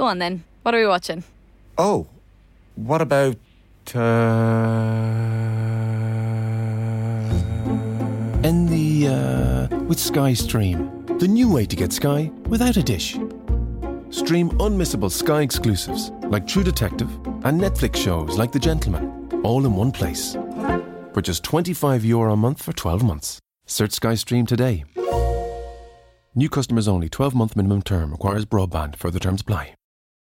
Go on then. What are we watching? Oh, what about. Uh... In the. Uh, with Sky Stream. The new way to get Sky without a dish. Stream unmissable Sky exclusives like True Detective and Netflix shows like The Gentlemen, all in one place. For just 25 euro a month for 12 months. Search Sky Stream today. New customers only. 12 month minimum term requires broadband. Further terms apply.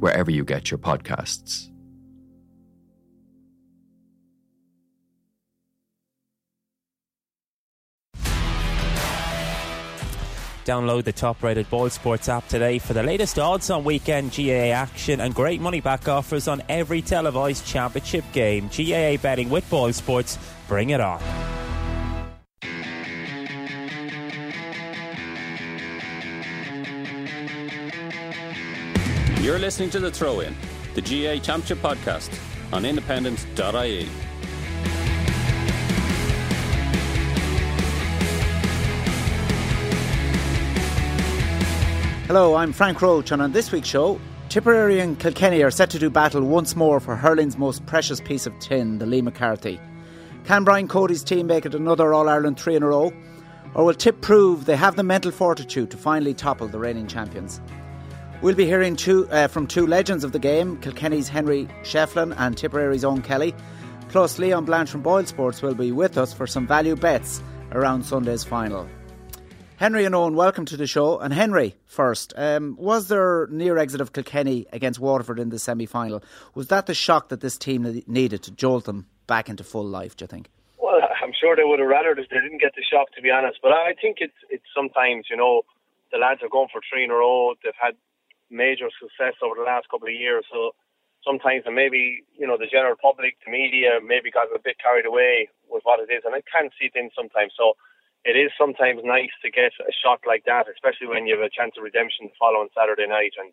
wherever you get your podcasts. Download the top rated BoyleSports app today for the latest odds on weekend GAA action and great money back offers on every televised championship game. GAA betting with BoyleSports. Bring it on. You're listening to The Throw In, the GAA Championship podcast on independent.ie. Hello, I'm Frank Roche, and on this week's show, Tipperary and Kilkenny are set to do battle once more for hurling's most precious piece of tin, the Liam McCarthy. Can Brian Cody's team make it another All Ireland three in a row? Or will Tip prove they have the mental fortitude to finally topple the reigning champions? We'll be hearing two, uh, from two legends of the game Kilkenny's Henry Shefflin and Tipperary's Eoin Kelly. Plus, Leon Blanche from Boyle Sports will be with us for some value bets around Sunday's final. Henry and Owen, welcome to the show. And Henry, first, um, was there near exit of Kilkenny against Waterford in the semi final? Was that the shock that this team needed to jolt them back into full life, do you think? Well, I'm sure they would have rather if they didn't get the shock, to be honest. But I think it's it's sometimes, you know, the lads are going for three in a row. They've had major success over the last couple of years. So sometimes, and maybe you know, the general public, the media, maybe got a bit carried away with what it is, and I can see it in sometimes. So it is sometimes nice to get a shot like that, especially when you have a chance of redemption the following Saturday night. And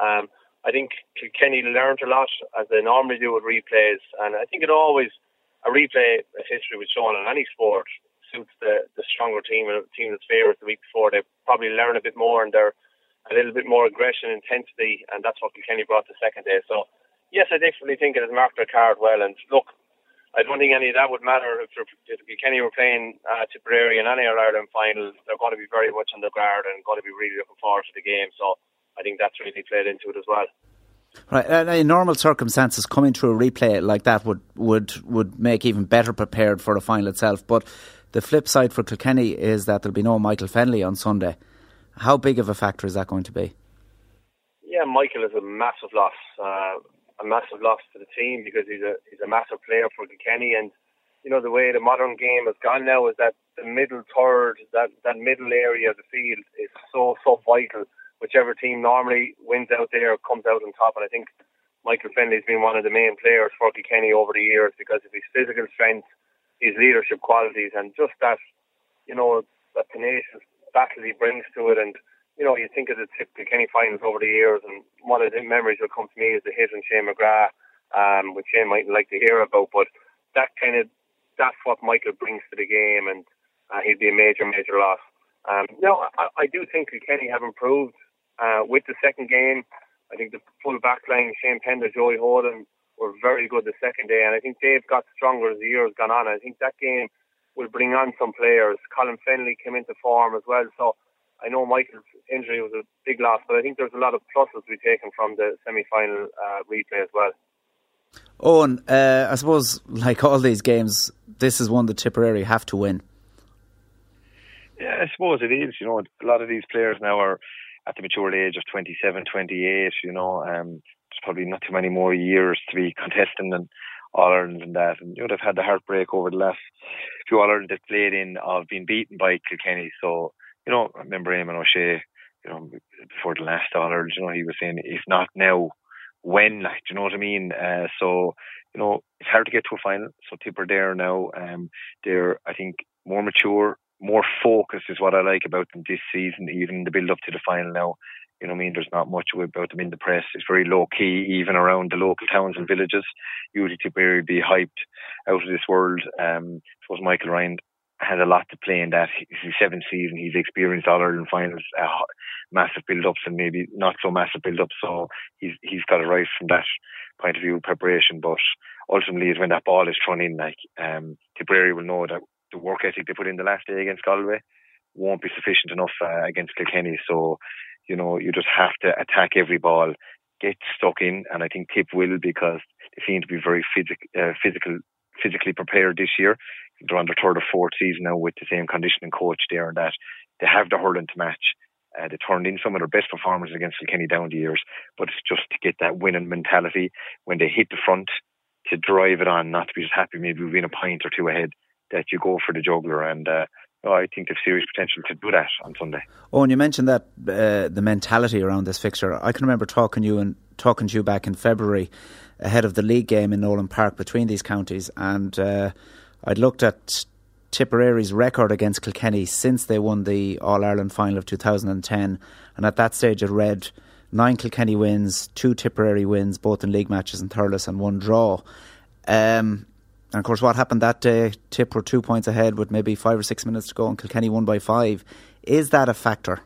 um, I think Kenny learned a lot as they normally do with replays, and I think it always a replay a history with Sean in any sport suits the the stronger team and a team that's favourites the week before. They probably learn a bit more and they're a little bit more aggression, intensity, and that's what Kilkenny brought the second day. So, yes, I definitely think it has marked their card well. And look, I don't think any of that would matter if, if Kilkenny were playing uh, Tipperary in any Ireland final. They're going to be very much on the guard and going to be really looking forward to the game. So, I think that's really played into it as well. Right, and in normal circumstances, coming through a replay like that would would would make even better prepared for the final itself. But the flip side for Kilkenny is that there'll be no Michael Fennelly on Sunday. How big of a factor is that going to be? Yeah, Michael is a massive loss, uh, a massive loss to the team because he's a he's a massive player for Kilkenny, and you know the way the modern game has gone now is that the middle third, that that middle area of the field is so so vital. Whichever team normally wins out there comes out on top, and I think Michael Fennelly's been one of the main players for Kilkenny over the years because of his physical strength, his leadership qualities, and just that you know that tenacious battle he brings to it. And, you know, you think of the typical Kenny finals over the years, and one of the memories that comes to me is the hit on Shane McGrath, um, which Shane might like to hear about. But that kind of, that's what Michael brings to the game, and uh, he'd be a major, major loss. Um, you I, I do think Kenny have improved uh, with the second game. I think the full back line, Shane Pender, Joey Holden, were very good the second day, and I think they've got stronger as the year has gone on. I think that game will bring on some players. Colin Fennelly came into form as well. So I know Michael's injury was a big loss, but I think there's a lot of pluses to be taken from the semi-final uh, replay as well. Owen, uh, I suppose like all these games, this is one that Tipperary have to win. Yeah, I suppose it is. You know, a lot of these players now are at the mature age of 27, 28. You know, um, there's probably not too many more years to be contesting and all Ireland and that. And you know they've had the heartbreak over the last few All Ireland they've played in of being beaten by Kilkenny. So you know I remember Eamon O'Shea. you know, before the last dollar, you know, he was saying, if not now, when, like, do you know what I mean? Uh, so, you know, it's hard to get to a final. So Tipper there now, um, they're, I think, more mature, more focused is what I like about them this season, even the build up to the final now. You know, I mean, there's not much about them in the press. It's very low key, even around the local towns and villages. Usually, Tipperary be hyped out of this world. Um, I suppose Michael Ryan had a lot to play in that. It's his seventh season. He's experienced All Ireland finals, uh, massive build-ups and maybe not so massive build-ups. So he's he's got it right from that point of view, preparation. But ultimately, is when that ball is thrown in, like um, Tipperary will know that the work ethic they put in the last day against Galway won't be sufficient enough uh, against Kilkenny. So you know, you just have to attack every ball, get stuck in, and I think Tip will because they seem to be very physic, uh, physical, physically prepared this year. They're on their third or fourth season now with the same conditioning coach there, and that they have the hurling to match. Uh, they turned in some of their best performances against Kilkenny down the years, but it's just to get that winning mentality when they hit the front to drive it on, not to be just happy maybe being a pint or two ahead, that you go for the juggler. And uh, I think there's serious potential to do that on Sunday. Oh, and you mentioned that uh, the mentality around this fixture. I can remember talking you and talking to you back in February ahead of the league game in Nolan Park between these counties, and uh, I'd looked at Tipperary's record against Kilkenny since they won the All Ireland final of 2010, and at that stage it read nine Kilkenny wins, two Tipperary wins, both in league matches in Thurles, and one draw. Um, and of course, what happened that day? Tip were two points ahead with maybe five or six minutes to go, and Kilkenny won by five. Is that a factor?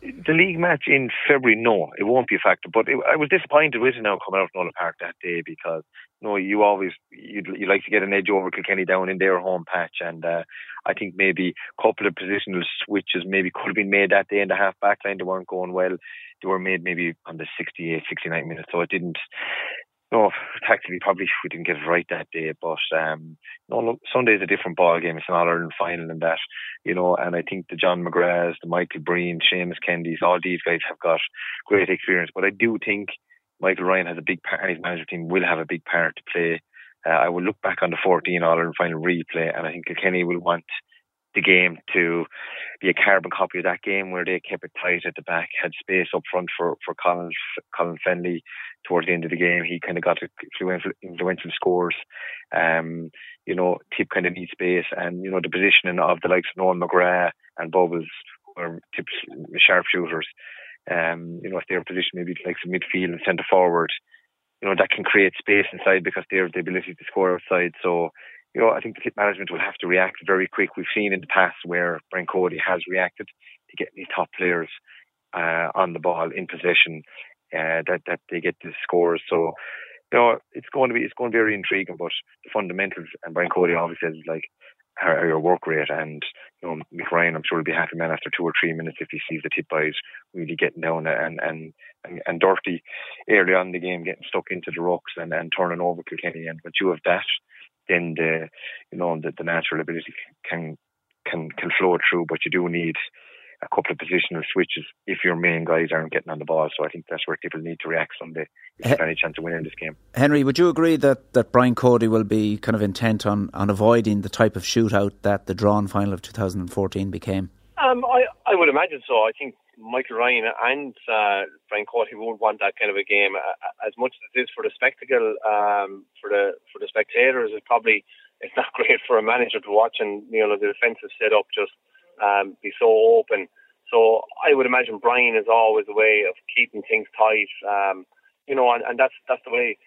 The league match in February, no, it won't be a factor. But it, I was disappointed with it now coming out of Nolan Park that day because you know you always you you like to get an edge over Kilkenny down in their home patch, and uh, I think maybe a couple of positional switches maybe could have been made that day in the half back line. They weren't going well. They were made maybe on the 68, 69 minutes, so it didn't no, tactically probably we didn't get it right that day, but um, no, look, Sunday's a different ball game. It's an All Ireland final and that, you know. And I think the John McGraths, the Michael Breen, Seamus Kennedys, all these guys have got great experience. But I do think Michael Ryan has a big part, and his management team will have a big part to play. Uh, I will look back on the 14 All Ireland final replay, and I think Kenny will want the game to be a carbon copy of that game where they kept it tight at the back, had space up front for for Colin Colin Fennelly towards the end of the game. He kind of got influential scores. Um, you know, Tip kind of needs space, and you know the positioning of the likes of Noel McGrath and Bubbles were Tip's sharpshooters. Um, you know, if they're positioned maybe like some midfield and centre forward, you know that can create space inside because they have the ability to score outside. So you know, I think the Tip management will have to react very quick. We've seen in the past where Brian Cody has reacted to get these top players uh, on the ball in possession, uh, that that they get the scores. So, you know, it's going to be it's going to be very intriguing. But the fundamentals, and Brian Cody always says like how, your work rate, and you know, Mick Ryan, I'm sure will be happy man after two or three minutes if he sees the tip boys really getting down and and and, and dirty early on in the game, getting stuck into the rocks and, and turning over Kilkenny. And but you have that then the you know the, the natural ability can can can flow through. But you do need a couple of positional switches if your main guys aren't getting on the ball. So I think that's where people need to react Sunday if there's any chance of winning this game. Henry, would you agree that, that Brian Cody will be kind of intent on, on avoiding the type of shootout that the drawn final of 2014 became? Um, I, I would imagine so. I think Michael Ryan and uh, Brian Cody won't want that kind of a game uh, as much as it is for the spectacle. Um, for the for the spectators, it probably it's not great for a manager to watch, and you know the defensive setup just um, be so open. So I would imagine Brian is always a way of keeping things tight. Um, you know, and, and that's that's the way.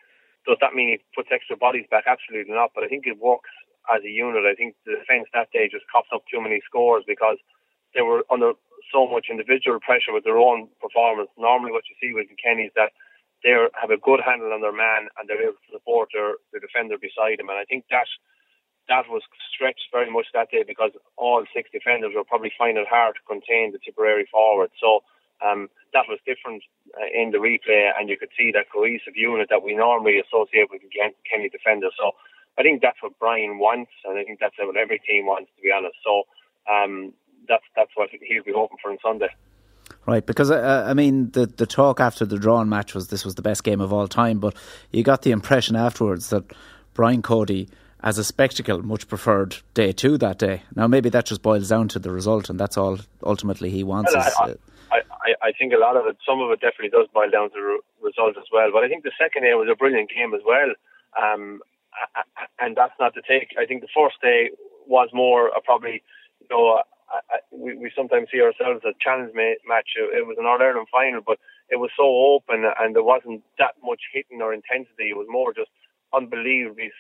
Does that mean he puts extra bodies back? Absolutely not. But I think it works as a unit. I think the defence that day just coughed up too many scores because they were under so much individual pressure with their own performance. Normally, what you see with Kenny is that they have a good handle on their man and they're able to support their, the defender beside them. And I think that that was stretched very much that day because all six defenders were probably finding it hard to contain the Tipperary forward. So um, that was different uh, in the replay, and you could see that cohesive unit that we normally associate with Kenny defenders. So I think that's what Brian wants, and I think that's what every team wants, to be honest. So um, that's that's what he'll be hoping for on Sunday. Right, because uh, I mean, the the talk after the drawn match was this was the best game of all time, but you got the impression afterwards that Brian Cody, as a spectacle, much preferred day two that day. Now, maybe that just boils down to the result, and that's all ultimately he wants. Well, is, I, I, I think a lot of it, some of it definitely does boil down to the re- result as well. But I think the second day was a brilliant game as well. Um, and that's not to take. I think the first day was more a probably, you know, I, we, we sometimes see ourselves a challenge ma- match. It was an All Ireland final, but it was so open and there wasn't that much hitting or intensity. It was more just unbelievably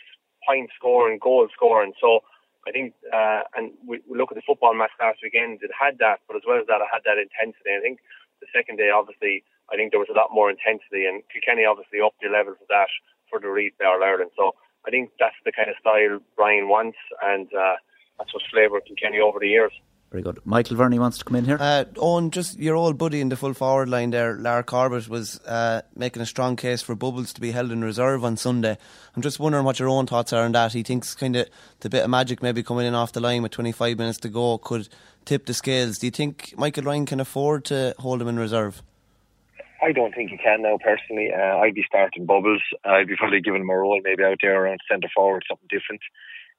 point scoring, goal scoring. So I think, uh, and we, we look at the football match last weekend, it had that, but as well as that, it had that intensity. I think the second day, obviously, I think there was a lot more intensity, and Kilkenny obviously upped the level of that for the Reed All Ireland. So I think that's the kind of style Brian wants, and uh, that's what's flavoured Kilkenny over the years. Very good. Michael Verney wants to come in here. Uh, Owen, just your old buddy in the full forward line there, Lar Corbett, was uh, making a strong case for Bubbles to be held in reserve on Sunday. I'm just wondering what your own thoughts are on that. He thinks kind of the bit of magic maybe coming in off the line with 25 minutes to go could tip the scales. Do you think Michael Ryan can afford to hold him in reserve? I don't think he can now, personally. Uh, I'd be starting Bubbles. I'd be probably giving him a role maybe out there around centre forward, something different.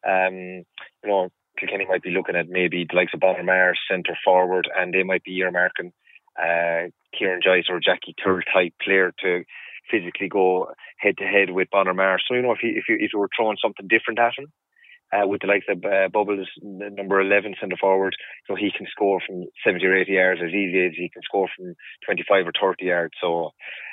Um, you know, Kilkenny might be looking at maybe the likes of Bonner Maher centre forward, and they might be earmarking uh, Kieran Joyce or Jackie Tyrrell type player to physically go head to head with Bonner Maher. So you know if you if you if you were throwing something different at him. Uh, with the likes of uh, Bubbles, number 11 centre forward, so he can score from 70 or 80 yards as easy as he can score from 25 or 30 yards. So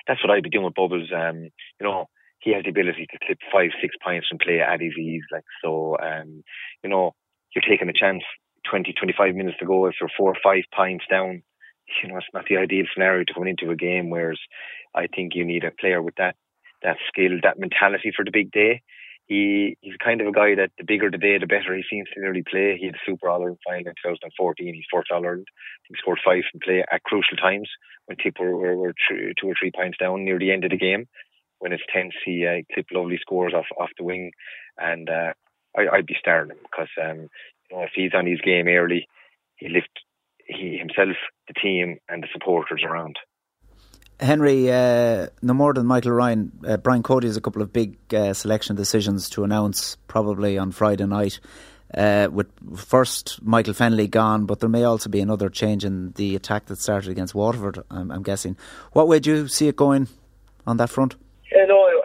that's what I'd be doing with Bubbles. Um, you know, he has the ability to clip five, six points and play at his ease. Like so, um, you know, you're taking a chance 20, 25 minutes to go if you're four or five pints down. You know, it's not the ideal scenario to come into a game. Whereas I think you need a player with that that skill, that mentality for the big day. He he's kind of a guy that the bigger the day, the better he seems to nearly play. He had a Super All Ireland final in 2014. He's fourth All Ireland. He scored five from play at crucial times when people were, were, were two or three pints down near the end of the game. When it's tense, he uh, clipped lovely scores off off the wing, and uh, I, I'd be starting him because um, you know, if he's on his game early, he lift he himself, the team, and the supporters around. Henry, uh, no more than Michael Ryan, uh, Brian Cody has a couple of big uh, selection decisions to announce probably on Friday night. Uh, with first Michael Fennelly gone, but there may also be another change in the attack that started against Waterford. I'm, I'm guessing. What way do you see it going on that front?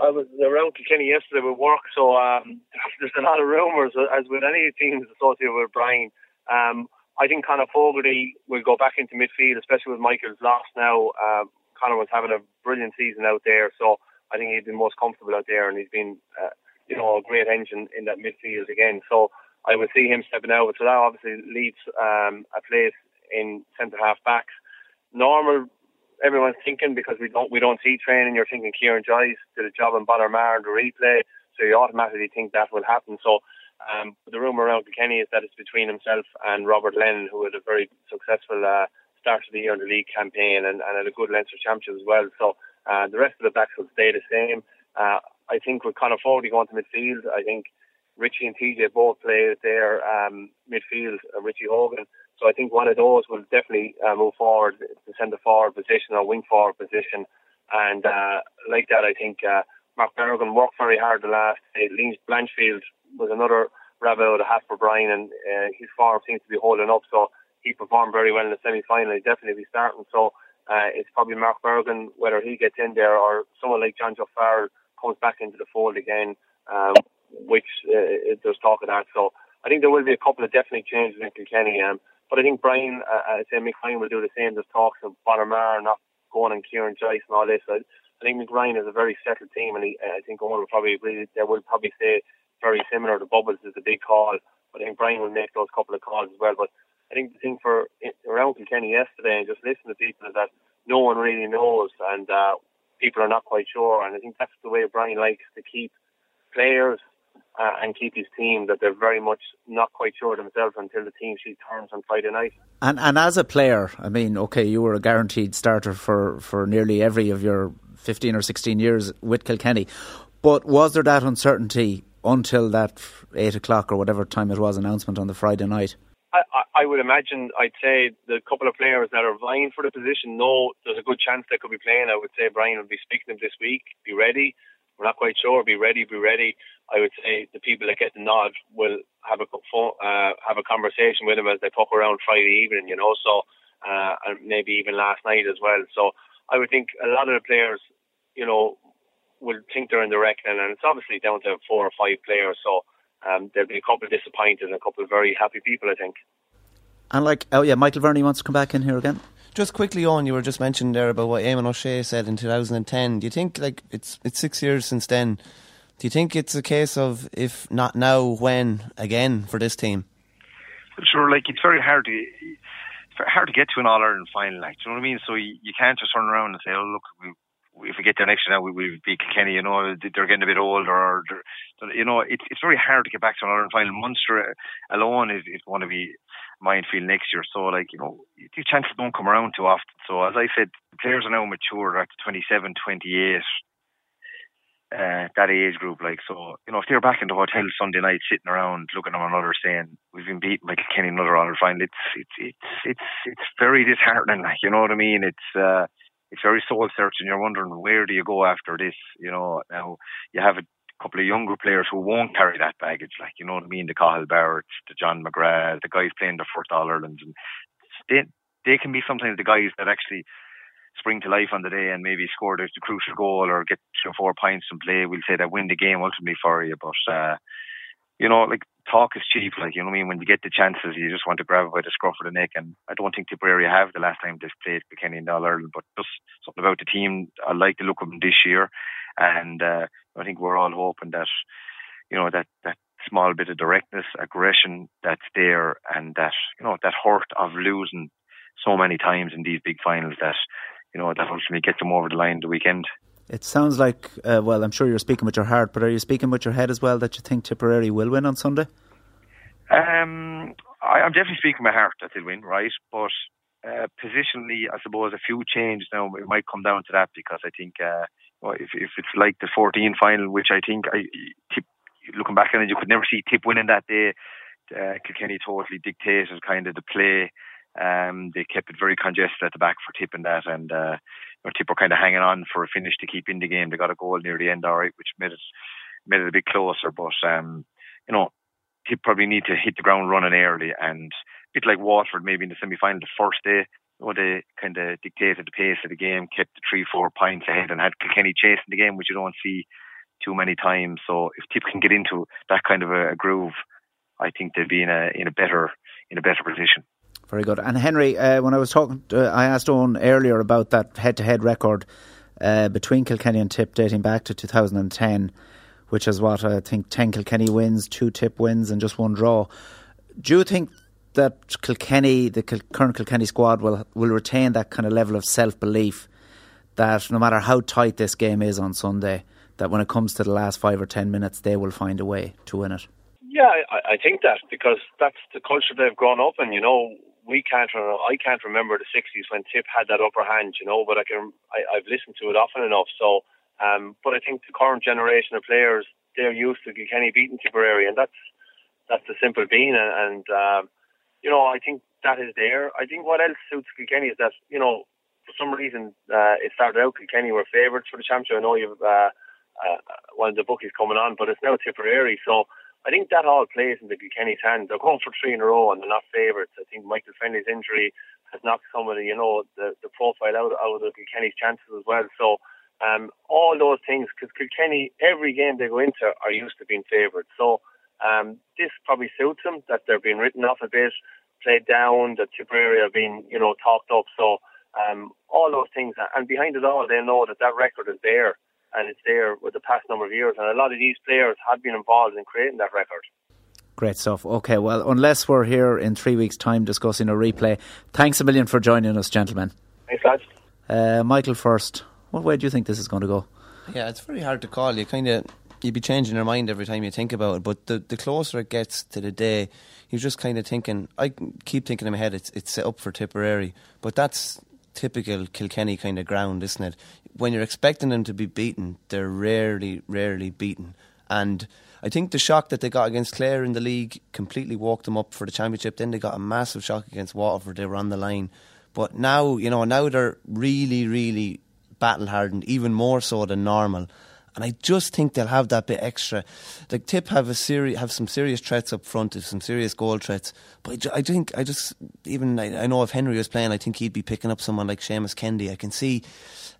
I, was around Kilkenny yesterday with work, so um, there's a lot of rumours, as with any teams associated with Brian. Um, I think Conor Fogarty will go back into midfield, especially with Michael's loss now. Uh, Conor was having a brilliant season out there, so I think he's been most comfortable out there, and he's been, uh, you know, a great engine in that midfield again. So I would see him stepping out. So that obviously leaves um, a place in centre half backs. Normal everyone's thinking because we don't we don't see training. You're thinking Kieran Joyce did a job in in the replay, so you automatically think that will happen. So um, the rumor around Kilkenny is that it's between himself and Robert Lennon, who had a very successful uh, start of the year in the league campaign and, and had a good Leinster championship as well. So uh, the rest of the backs will stay the same. Uh, I think with Conor Fogarty going to midfield, I think Richie and TJ both play their um, midfield. Uh, Richie Hogan so I think one of those will definitely uh, move forward to centre forward position or wing forward position. And uh, like that, I think uh, Mark Berrigan worked very hard the last day. Liam Blanchfield was another rabbit out of hat for Brian, and uh, his form seems to be holding up. So he performed very well in the semi final. He'll definitely be starting. So uh, it's probably Mark Berrigan, whether he gets in there or someone like John Joe Farrell comes back into the fold again, um, which uh, there's talk of that. So I think there will be a couple of definite changes in Kilkenny. Um, but I think Brian, uh, I say Mick will do the same. There's talks of Bonner not going and Kieran Joyce and all this. I, I think Mick is a very settled team, and he, I think Owen will probably agree. They will probably say very similar. The Bubbles is a big call, but I think Brian will make those couple of calls as well. But I think the thing for around Kilkenny yesterday, and just listening to people, is that no one really knows, and uh, people are not quite sure. And I think that's the way Brian likes to keep players uh, and keep his team that they're very much not quite sure themselves until the team sheet turns on Friday night. And and as a player, I mean, okay, you were a guaranteed starter for, for nearly every of your 15 or 16 years with Kilkenny. But was there that uncertainty until that 8 o'clock or whatever time it was announcement on the Friday night? I, I, I would imagine, I'd say the couple of players that are vying for the position know there's a good chance they could be playing. I would say Brian will be speaking to them this week, be ready. We're not quite sure, be ready, be ready. I would say the people that get the nod will have a uh, have a conversation with him as they talk around Friday evening. You know, so uh, and maybe even last night as well. So I would think a lot of the players, you know, will think they're in the reckoning, and it's obviously down to four or five players. So um, there'll be a couple of disappointed and a couple of very happy people, I think. And like, oh yeah, Michael Verney wants to come back in here again. Just quickly on, you were just mentioning there about what Eamon O'Shea said in 2010. Do you think like it's it's six years since then? Do you think it's a case of if not now, when again for this team? Sure, like it's very hard to hard to get to an All Ireland final. Like, do you know what I mean? So you, you can't just turn around and say, "Oh, look, we, if we get there next year, now we will beat Kenny." You know, they're getting a bit older, or you know, it's it's very hard to get back to an All Ireland final. Munster alone is, is going to be minefield next year. So, like, you know, these chances don't come around too often. So, as I said, players are now mature at 27, 28, uh, that age group. Like, so, you know, if they're back in the hotel Sunday night sitting around looking at one another saying, we've been beaten by Kenny another All final, it's, it's, it's, it's, it's very disheartening. Like, you know what I mean? It's, uh, it's very soul searching. You're wondering where do you go after this? You know, now you have a couple of younger players who won't carry that baggage, like you know what I mean, the Cathal Barrett, the John McGrath, the guys playing the first All Ireland, and they they can be sometimes the guys that actually spring to life on the day and maybe score the, the crucial goal or get three or four points in play. We'll say that win the game ultimately for you, but uh, you know, like talk is cheap. Like you know what I mean. When you get the chances, you just want to grab it by the scruff of the neck. And I don't think Tipperary have the last time they've played Kilkenny in All Ireland, but just something about the team. I like the look of them this year, and uh, I think we're all hoping that you know that that small bit of directness, aggression that's there, and that you know that hurt of losing so many times in these big finals that you know that ultimately gets them over the line the weekend. It sounds like, uh, well, I'm sure you're speaking with your heart, but are you speaking with your head as well that you think Tipperary will win on Sunday? Um, I, am definitely speaking my heart that they'll win, right? But uh, positionally, I suppose a few changes now. It might come down to that because I think uh, if if it's like the 14 final, which I think I tip, looking back on it, you could never see Tip winning that day. Uh, Kilkenny totally dictated kind of the play. Um, they kept it very congested at the back for Tip and that, and uh, you know, Tip were kind of hanging on for a finish to keep in the game. They got a goal near the end, all right, which made it made it a bit closer. But um, you know, Tip probably need to hit the ground running early, and a bit like Waterford, maybe in the semi final the first day, know, they kind of dictated the pace of the game, kept the three, four points ahead, and had Kilkenny chasing the game, which you don't see too many times. So if Tip can get into that kind of a, groove, I think they'll be in a in a better in a better position. Very good. And Henry, uh, when I was talking, to, I asked Owen earlier about that head-to-head record uh, between Kilkenny and Tip dating back to 2010, which is what I think 10 Kilkenny wins, two Tip wins, and just one draw. Do you think that Kilkenny, the current Kilkenny squad, will will retain that kind of level of self belief that no matter how tight this game is on Sunday, that when it comes to the last five or ten minutes, they will find a way to win it. Yeah, I, I think that because that's the culture they've grown up in. You know, we can't. I can't remember the '60s when Tip had that upper hand. You know, but I can. I, I've listened to it often enough. So, um, but I think the current generation of players they're used to Kilkenny beating Tipperary, and that's that's the simple being. And, and um, you know, I think that is there. I think what else suits Kilkenny is that you know, for some reason, uh, it started out Kilkenny were favourites for the championship. I know you've uh, uh, one of the bookies coming on, but it's now Tipperary, so I think that all plays into Kilkenny's hands. They're going for three in a row and they're not favourites. I think Michael Fennelly's injury has knocked some of the, you know, the, the profile out, out of Kilkenny's chances as well. So um, all those things, because Kilkenny, every game they go into are used to being favourites. So um, this probably suits them that they're being written off a bit, played down, that Tipperary are being, you know, talked up. So um, all those things, and behind it all, they know that that record is there and it's there with the past number of years. And a lot of these players have been involved in creating that record. Great stuff. Okay, well, unless we're here in three weeks' time discussing a replay, thanks a million for joining us, gentlemen. Thanks, lads. Uh, Michael, first, what way do you think this is going to go? Yeah, it's very hard to call. You kind of you'd be changing your mind every time you think about it. But the the closer it gets to the day, you're just kind of thinking. I keep thinking in my head, it's it's set up for Tipperary, but that's typical Kilkenny kind of ground, isn't it? When you're expecting them to be beaten, they're rarely, rarely beaten. And I think the shock that they got against Clare in the league completely woke them up for the championship. Then they got a massive shock against Waterford. They were on the line. But now, you know, now they're really, really battle hardened, even more so than normal. And I just think they'll have that bit extra. Like Tip have a seri- have some serious threats up front, some serious goal threats. But I, ju- I think I just even I, I know if Henry was playing, I think he'd be picking up someone like Seamus Kennedy. I can see.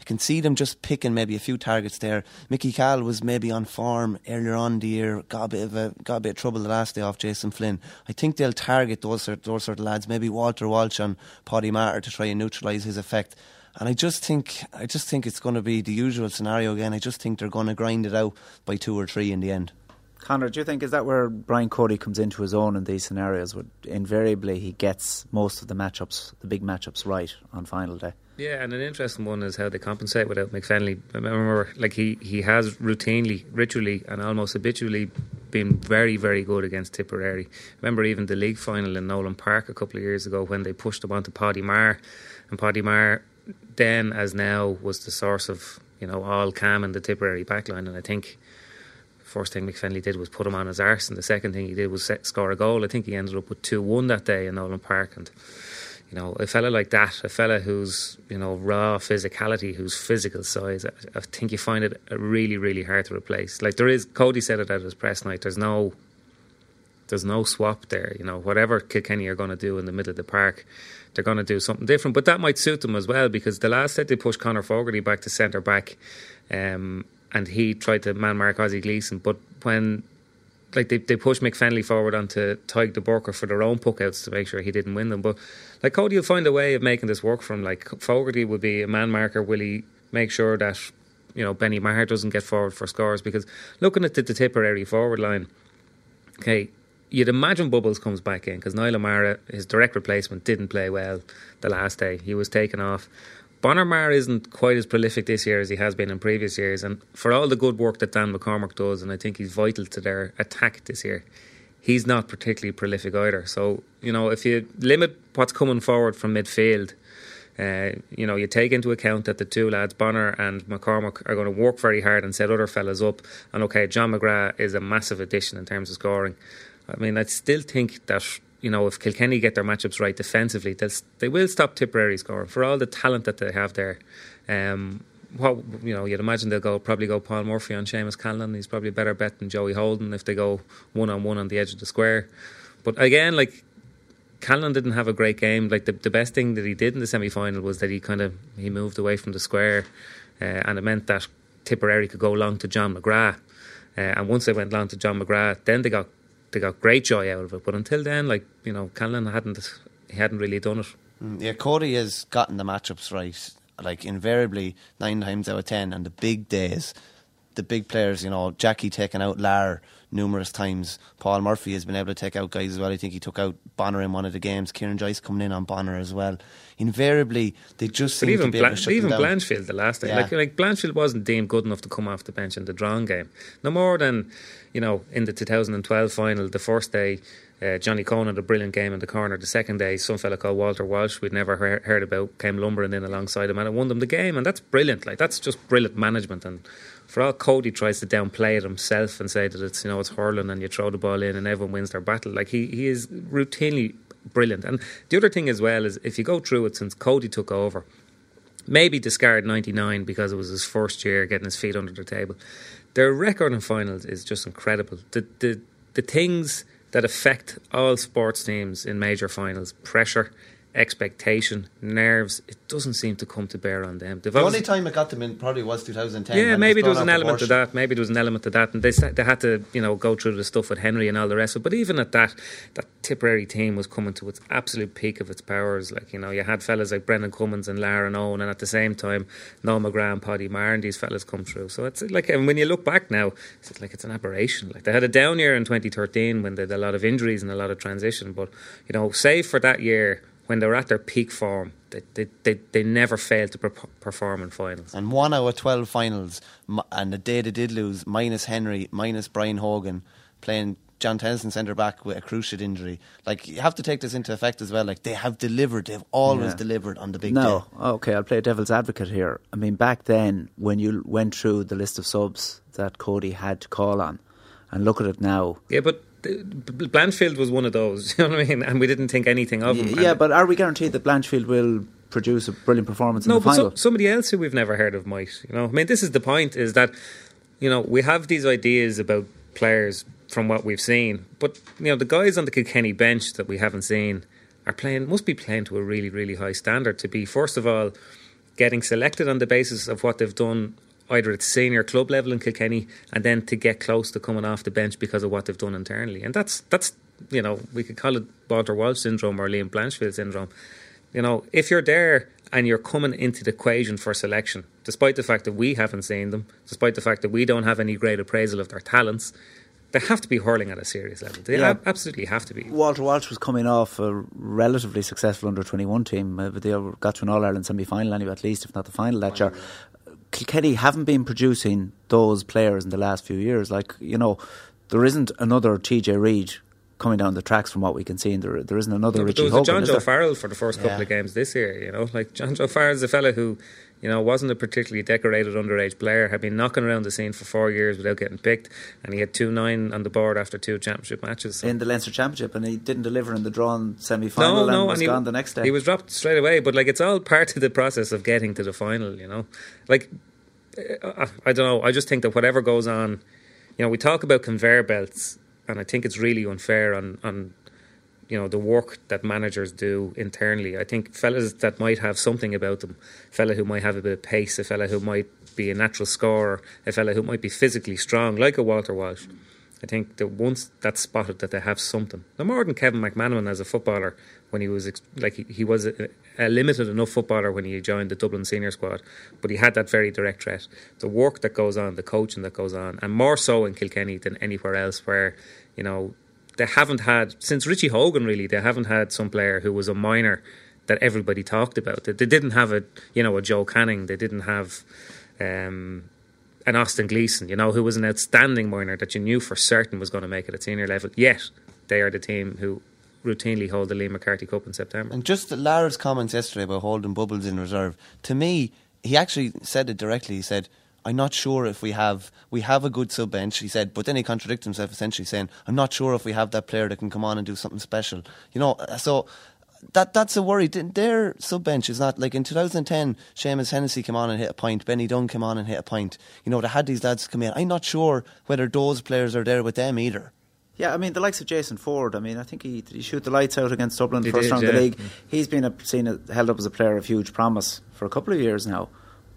I can see them just picking maybe a few targets there. Mickey Cal was maybe on form earlier on the year, got a bit of a, got a bit of trouble the last day off Jason Flynn. I think they'll target those sort, those sort of lads, maybe Walter Walsh on Paddy Maher to try and neutralise his effect. And I just think I just think it's going to be the usual scenario again. I just think they're going to grind it out by two or three in the end. Conor, do you think is that where Brian Cody comes into his own in these scenarios? Where invariably he gets most of the matchups, the big matchups, right on final day. Yeah, and an interesting one is how they compensate without McFenley. I remember, like he, he has routinely, ritually, and almost habitually been very, very good against Tipperary. Remember even the league final in Nolan Park a couple of years ago when they pushed them onto Paddy Maher, and Paddy Maher then as now was the source of you know all Cam and the Tipperary backline, and I think first thing McFenley did was put him on his arse, and the second thing he did was set, score a goal. I think he ended up with two one that day in Nolan Park, and you know, a fella like that, a fella who's, you know, raw physicality, who's physical size, I, I, think you find it really, really hard to replace. Like there is, Cody said it at his press night, there's no, there's no swap there. You know, whatever Kilkenny are going to do in the middle of the park, they're going to do something different. But that might suit them as well because the last set they pushed Conor Fogarty back to centre back, um, and he tried to man mark Ozzie Gleeson. But when like they, they pushed McFenley forward onto Tadhg de Búrca for their own puckouts to make sure he didn't win them. But like Cody will find a way of making this work for him. Like Fogarty would be a man marker. Will he make sure that you know Benny Maher doesn't get forward for scores? Because looking at the, the Tipperary forward line, okay, you'd imagine Bubbles comes back in because Niall O'Meara, his direct replacement, didn't play well the last day. He was taken off. Bonner Maher isn't quite as prolific this year as he has been in previous years, and for all the good work that Dan McCormack does, and I think he's vital to their attack this year, he's not particularly prolific either. So, you know, if you limit what's coming forward from midfield, uh, you know, you take into account that the two lads, Bonner and McCormack, are going to work very hard and set other fellas up. And okay, John McGrath is a massive addition in terms of scoring. I mean, I still think that you know, if Kilkenny get their matchups right defensively, they will stop Tipperary scoring for all the talent that they have there. Um, what you know, you'd imagine they'll go probably go Paul Murphy on Seamus Callan. He's probably a better bet than Joey Holden if they go one on one on the edge of the square. But again, like Callan didn't have a great game. Like the the best thing that he did in the semi final was that he kind of he moved away from the square, uh, and it meant that Tipperary could go long to John McGrath. Uh, and once they went long to John McGrath, then they got they got great joy out of it. But until then, like you know, Callan hadn't he hadn't really done it. Mm, yeah, Cody has gotten the matchups right. Like invariably, nine times out of ten, and the big days, the big players. You know, Jackie taking out Lar numerous times. Paul Murphy has been able to take out guys as well. I think he took out Bonner in one of the games. Kieran Joyce coming in on Bonner as well. Invariably, they just seem even to be Bla- able to shut even down. Blanchfield the last day, Yeah. like like Blanchfield wasn't deemed good enough to come off the bench in the drawn game. No more than you know in the 2012 final, the first day. Uh, Johnny Conan had a brilliant game in the corner. The second day, some fella called Walter Walsh, we'd never heard, heard about, came lumbering in alongside him and it won them the game. And that's brilliant. Like that's just brilliant management. And for all Cody tries to downplay it himself and say that it's you know it's hurling and you throw the ball in and everyone wins their battle. Like he he is routinely brilliant. And the other thing as well is if you go through it since Cody took over, maybe discard 99 because it was his first year getting his feet under the table. Their record in finals is just incredible. The the the things that affect all sports teams in major finals pressure, expectation, nerves it doesn't seem to come to bear on them. They've The only time it got them in probably was 2010. yeah, maybe there was an element to that. Maybe there was an element to that, and they they had to you know go through the stuff with Henry and all the rest of it. But even at that, that Tipperary team was coming to its absolute peak of its powers. Like you know, you had fellas like Brendan Cummins and Lara Owen, and at the same time, Noel McGrath and Paddy Maher, and these fellas come through. So it's like, and when you look back now, it's like it's an aberration. Like they had a down year in 2013 when they had a lot of injuries and a lot of transition. But you know, save for that year when they were at their peak form, they they they, they never failed to per- perform in finals. And one out of 12 finals, and the day they did lose, minus Henry, minus Brian Hogan, playing John Tennyson centre back with a cruciate injury. Like, you have to take this into effect as well. Like, they have delivered, they've always Yeah. delivered on the big no, day. okay, I'll play devil's advocate here. I mean, back then, when you went through the list of subs that Cody had to call on, and look at it now. Yeah, but B- Blanchfield was one of those. You know what I mean? And we didn't think anything of him. Yeah, And- but are we guaranteed that Blanchfield will produce a brilliant performance in no, the but final? so, somebody else who we've never heard of might. You know, I mean, this is the point: is that you know, we have these ideas about players from what we've seen, but you know, the guys on the Kilkenny bench that we haven't seen are playing must be playing to a really, really high standard to be first of all getting selected on the basis of what they've done either at senior club level in Kilkenny and then to get close to coming off the bench because of what they've done internally. And that's that's you know, we could call it Walter Walsh syndrome or Liam Blanchfield syndrome. You know, if you're there and you're coming into the equation for selection, despite the fact that we haven't seen them, despite the fact that we don't have any great appraisal of their talents, they have to be hurling at a serious level. They yeah. absolutely have to be. Walter Walsh was coming off a relatively successful under 21 team, uh, but they got to an All Ireland semi final anyway, at least, if not the final that year. Kilkenny haven't been producing those players in the last few years. Like, you know, there isn't another TJ Reid coming down the tracks from what we can see. And there, there isn't another no, Richie there was Hogan, John Joe Farrell for the first couple yeah. of games this year. You know, like John Joe Farrell's a fella who you know, wasn't a particularly decorated underage player, had been knocking around the scene for four years without getting picked, and he had 2 9 on the board after two championship matches. So. In the Leinster Championship, and he didn't deliver in the drawn semi final no, no, and was and gone the next day. He was dropped straight away, but like it's all part of the process of getting to the final, you know? Like, I, I don't know, I just think that whatever goes on, you know, we talk about conveyor belts, and I think it's really unfair on, on you know the work that managers do internally. I think fellas that might have something about them, a fella who might have a bit of pace, a fella who might be a natural scorer, a fella who might be physically strong, like a Walter Walsh. I think that once that's spotted that they have something. No more than Kevin McManamon as a footballer when he was like he, he was a, a, limited enough footballer when he joined the Dublin senior squad, but he had that very direct threat. The work that goes on, the coaching that goes on, and more so in Kilkenny than anywhere else, where you know they haven't had since Richie Hogan really they haven't had some player who was a minor that everybody talked about. They, they didn't have a you know a Joe Canning. They didn't have um, an Austin Gleeson, you know, who was an outstanding minor that you knew for certain was going to make it at senior level. Yet they are the team who routinely hold the Liam McCarthy Cup in September. And just Lar's comments yesterday about holding bubbles in reserve, to me, he actually said it directly. He said I'm not sure if we have we have a good sub bench. He said, but then he contradicted himself, essentially saying, "I'm not sure if we have that player that can come on and do something special." You know, uh, so that that's a worry. Their sub bench is not like in 2010. Seamus Hennessy came on and hit a point. Benny Dunne came on and hit a point. You know, they had these lads come in. I'm not sure whether those players are there with them either. Yeah, I mean the likes of Jason Forde. I mean, I think he he shoot the lights out against Dublin he first did, round yeah. of the league. He's been a, seen a, held up as a player of huge promise for a couple of years now,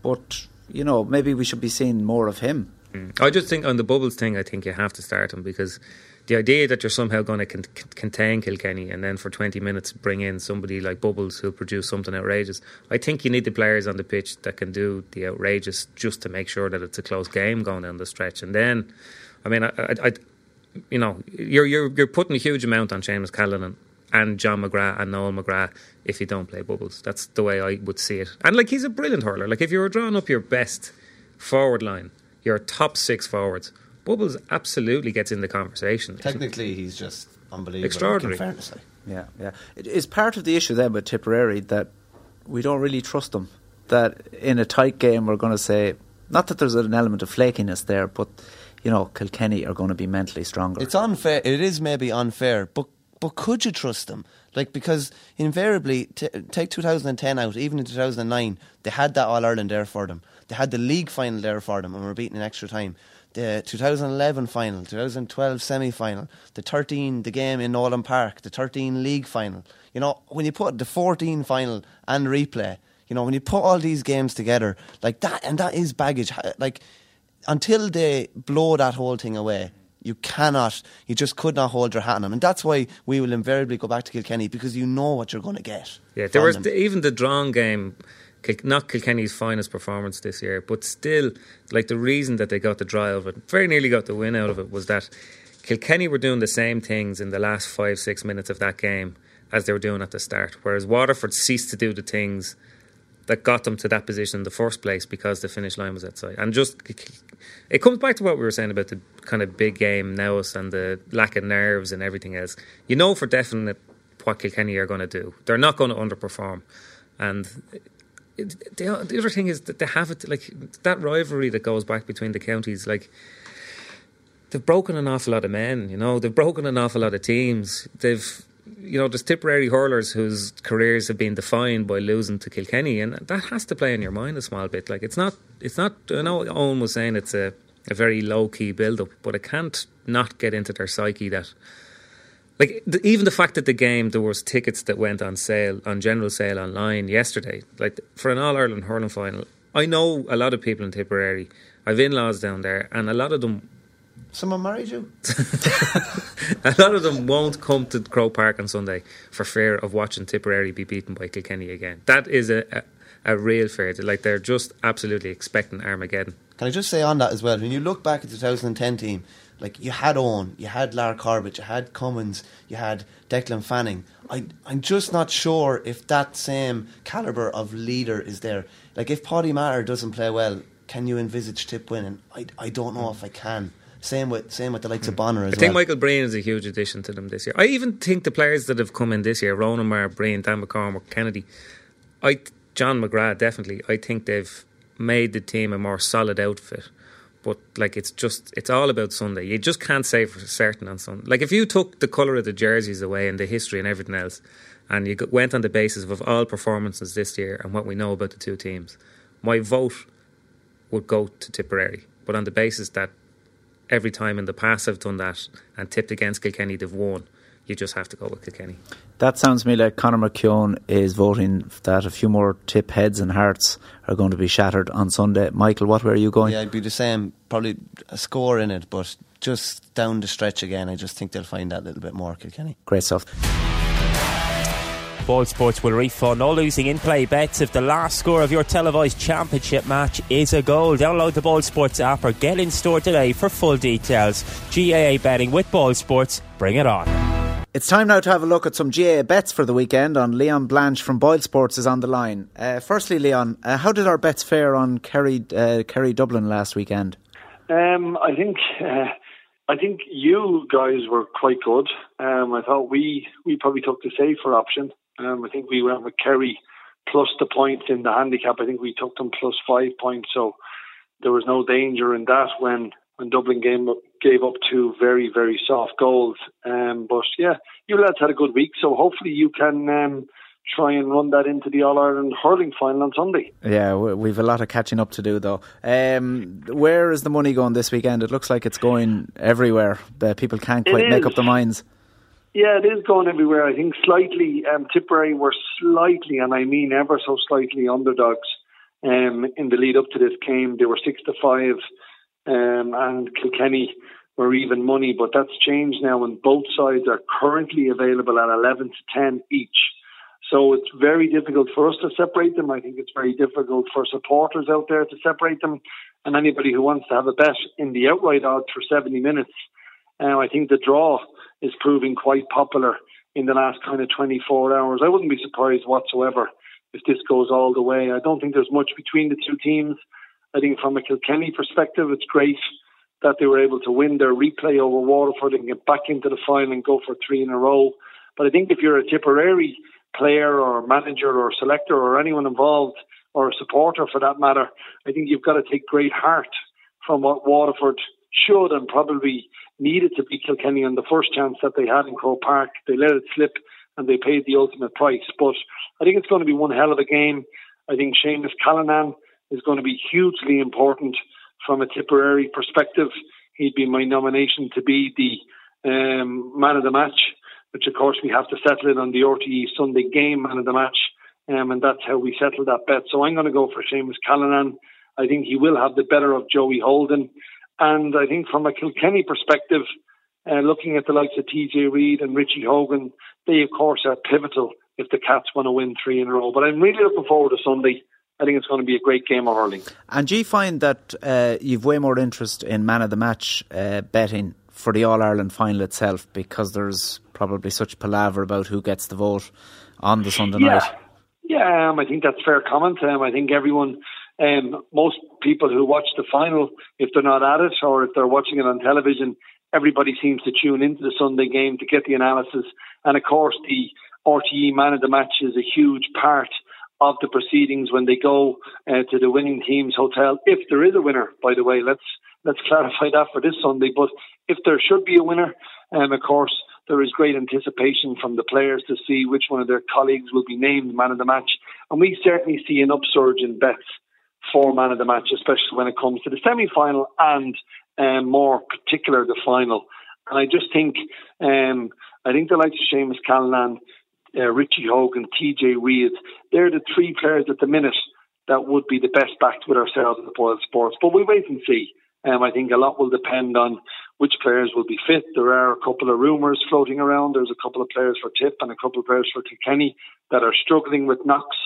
but you know, maybe we should be seeing more of him. Mm. I just think on the bubbles thing, I think you have to start him because the idea that you're somehow going to con- contain Kilkenny and then for 20 minutes bring in somebody like Bubbles who'll produce something outrageous. I think you need the players on the pitch that can do the outrageous just to make sure that it's a close game going down the stretch. And then, I mean, I, I, I you know, you're you're you're putting a huge amount on Seamus Callanan and John McGrath and Noel McGrath if you don't play bubbles. That's the way I would see it. And like he's a brilliant hurler. Like if you were drawing up your best forward line, your top six forwards, Bubbles absolutely gets in the conversation. Technically, he's just unbelievable. Extraordinary. Fairness, yeah, yeah. It is part of the issue then with Tipperary that we don't really trust them. That in a tight game, we're going to say not that there's an element of flakiness there, but you know, Kilkenny are going to be mentally stronger. It's unfair. It is maybe unfair, but but could you trust them? Like because invariably, t- take 2010 out, even in 2009, they had that All Ireland there for them. They had the league final there for them, and were beaten in extra time. The 2011 final, 2012 semi final, the 13, the game in Nolan Park, the 13 league final. You know, when you put the 14 final and replay, you know, when you put all these games together, like that, and that is baggage. Like until they blow that whole thing away, you cannot, you just could not hold your hat on them. And that's why we will invariably go back to Kilkenny because you know what you're going to get. Yeah, there was the, even the drawn game, not Kilkenny's finest performance this year, but still, like the reason that they got the draw of it, very nearly got the win out of it, was that Kilkenny were doing the same things in the last five, six minutes of that game as they were doing at the start, whereas Waterford ceased to do the things that got them to that position in the first place because the finish line was outside. And just it comes back to what we were saying about the kind of big game now and the lack of nerves and everything else. You know for definite what Kilkenny are going to do. They're not going to underperform, and. the, the other thing is that they have it like that rivalry that goes back between the counties. Like they've broken an awful lot of men. You know, they've broken an awful lot of teams. They've you know, there's Tipperary hurlers whose careers have been defined by losing to Kilkenny, and that has to play in your mind a small bit. Like it's not, it's not. I know Owen was saying it's a a very low key build up, but it can't not get into their psyche that. Like the, even the fact that the game there was tickets that went on sale on general sale online yesterday, like for an All Ireland hurling final. I know a lot of people in Tipperary. I've in-laws down there, and a lot of them Someone married you? a lot of them won't come to Croke Park on Sunday for fear of watching Tipperary be beaten by Kilkenny again. That is a, a, a real fear. Like they're just absolutely expecting Armageddon. Can I just say on that as well? When you look back at the 2010 team, like you had Eoin, you had Lar Corbett, you had Cummins, you had Declan Fanning. I, I'm just not sure if that same calibre of leader is there. Like if Paddy Maher doesn't play well, can you envisage Tip winning? I, I don't know if I can. Same with same with the likes of hmm. Bonner as well. I think. Michael Breen is a huge addition to them this year. I even think the players that have come in this year, Ronan Maher, Breen, Dan McCormick, Kennedy, I John McGrath definitely. I think they've made the team a more solid outfit. But like it's just it's all about Sunday. You just can't say for certain on Sunday. Like if you took the colour of the jerseys away and the history and everything else, and you went on the basis of all performances this year and what we know about the two teams, my vote would go to Tipperary. But on the basis that every time in the past I've done that and tipped against Kilkenny, they've won. You just have to go with Kilkenny. That sounds to me like Conor McKeown is voting that a few more tip heads and hearts are going to be shattered on Sunday. Michael, what way are you going? Yeah, I'd be the same. Probably a score in it, but just down the stretch again, I just think they'll find that little bit more, Kilkenny. Great stuff. BoyleSports will refund all losing in play bets if the last score of your televised championship match is a goal. Download the BoyleSports app or get in store today for full details. GAA betting with BoyleSports. Bring it on. It's time now to have a look at some GAA bets for the weekend. On Liam Blanchfield from BoyleSports is on the line. Uh, firstly, Liam, uh, how did our bets fare on Kerry, uh, Kerry Dublin last weekend? Um, I think uh, I think you guys were quite good. Um, I thought we we probably took the safer option. Um, I think we went with Kerry plus the points in the handicap. I think we took them plus five points, so there was no danger in that when when Dublin game gave up two very very soft goals. Um, but yeah, you lads had a good week, so hopefully you can. Um, try and run that into the All Ireland hurling final on Sunday. Yeah, we've a lot of catching up to do though. Um, where is the money going this weekend? It looks like it's going everywhere. Uh, people can't quite make up their minds. Yeah, it is going everywhere. I think slightly, um, Tipperary were slightly, and I mean ever so slightly, underdogs um, in the lead up to this game. They were six to five, um, and Kilkenny were even money, but that's changed now, and both sides are currently available at eleven to ten each. So it's very difficult for us to separate them. I think it's very difficult for supporters out there to separate them, and anybody who wants to have a bet in the outright odds for seventy minutes. Um, I think the draw is proving quite popular in the last kind of 24 hours. I wouldn't be surprised whatsoever if this goes all the way. I don't think there's much between the two teams. I think from a Kilkenny perspective, it's great that they were able to win their replay over Waterford and get back into the final and go for three in a row. But I think if you're a Tipperary player or manager or selector or anyone involved or a supporter for that matter, I think you've got to take great heart from what Waterford should and probably needed to beat Kilkenny on the first chance that they had in Croke Park. They let it slip and they paid the ultimate price. But I think it's going to be one hell of a game. I think Seamus Callanan is going to be hugely important from a Tipperary perspective. He'd be my nomination to be the um, man of the match, which of course we have to settle it on the RTE Sunday game man of the match. Um, and that's how we settle that bet. So I'm going to go for Seamus Callanan. I think he will have the better of Joey Holden. And I think from a Kilkenny perspective, uh, looking at the likes of TJ Reid and Richie Hogan, they of course are pivotal if the Cats want to win three in a row. But I'm really looking forward to Sunday. I think it's going to be a great game of hurling. And do you find that uh, you've way more interest in man of the match uh, betting for the All Ireland final itself because there's probably such palaver about who gets the vote on the Sunday yeah. night? Yeah, um, I think that's fair comment. Um, I think everyone um, most people who watch the final, if they're not at it or if they're watching it on television, everybody seems to tune into the Sunday game to get the analysis. And of course, the RTE man of the match is a huge part of the proceedings when they go uh, to the winning team's hotel. If there is a winner, by the way, let's let's clarify that for this Sunday. But if there should be a winner, um, of course, there is great anticipation from the players to see which one of their colleagues will be named man of the match. And we certainly see an upsurge in bets for man of the match, especially when it comes to the semi final and um, more particular the final. And I just think, um, I think the likes of Seamus Callanan, uh, Richie Hogan, TJ Reid, they're the three players at the minute that would be the best backed with ourselves in the BoyleSports. But we'll wait and see. Um, I think a lot will depend on which players will be fit. There are a couple of rumours floating around. There's a couple of players for Tip and a couple of players for Kilkenny that are struggling with knocks,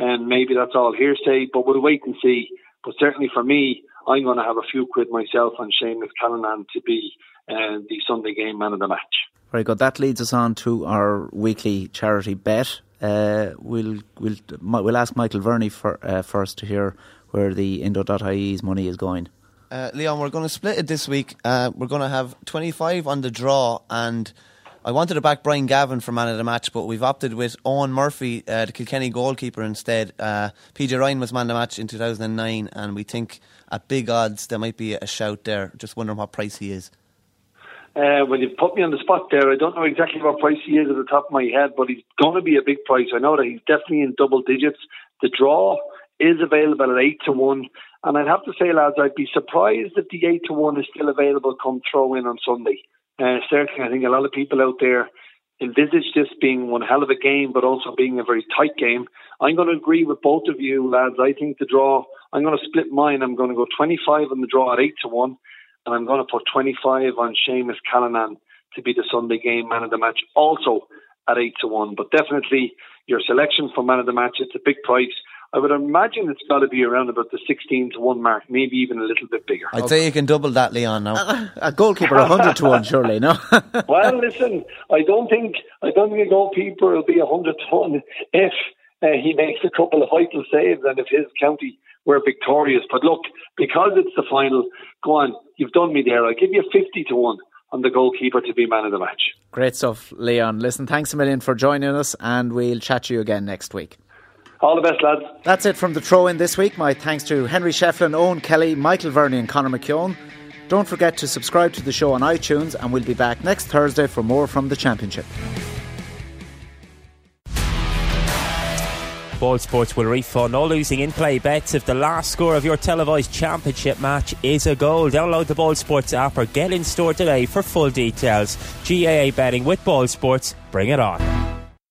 and maybe that's all hearsay, but we'll wait and see. But certainly for me, I'm going to have a few quid myself on Seamus Callanan to be uh, the Sunday game man of the match. Very good. That leads us on to our weekly charity bet. Uh, we'll we'll we'll ask Michael Verney for, uh, first to hear where the Indo.ie's money is going. Uh, Liam, we're going to split it this week. Uh, we're going to have 25 on the draw, and I wanted to back Brian Gavin for man of the match, but we've opted with Eoin Murphy, uh, the Kilkenny goalkeeper, instead. Uh, PJ Ryan was man of the match in 2009, and we think at big odds there might be a shout there. Just wondering what price he is. Uh, well, you've put me on the spot there. I don't know exactly what price he is at the top of my head, but he's going to be a big price. I know that he's definitely in double digits. The draw is available at 8 to 1. And I'd have to say, lads, I'd be surprised if the 8 to 1 is still available come throw in on Sunday. Uh, certainly, I think a lot of people out there envisage this being one hell of a game, but also being a very tight game. I'm going to agree with both of you, lads. I think the draw, I'm going to split mine. I'm going to go 25 on the draw at 8 to 1, and I'm going to put 25 on Seamus Callanan to be the Sunday game man of the match, also at 8 to 1. But definitely your selection for man of the match, it's a big price. I would imagine it's got to be around about the 16 to 1 mark, maybe even a little bit bigger. I'd say you can double that, Liam, now. a goalkeeper 100 to 1, surely, no? well, listen, I don't think I don't think a goalkeeper will be 100 to 1 if uh, he makes a couple of vital saves and if his county were victorious. But look, because it's the final, go on, you've done me there. I'll give you 50 to 1 on the goalkeeper to be man of the match. Great stuff, Liam. Listen, thanks a million for joining us, and we'll chat to you again next week. All the best, lads. That's it from the throw in this week. My thanks to Henry Shefflin, Eoin Kelly, Michael Verney, and Conor McKeown. Don't forget to subscribe to the show on iTunes, and we'll be back next Thursday for more from the Championship. BoyleSports will refund all losing in play bets if the last score of your televised championship match is a goal. Download the BoyleSports app or get in store today for full details. GAA betting with BoyleSports, bring it on.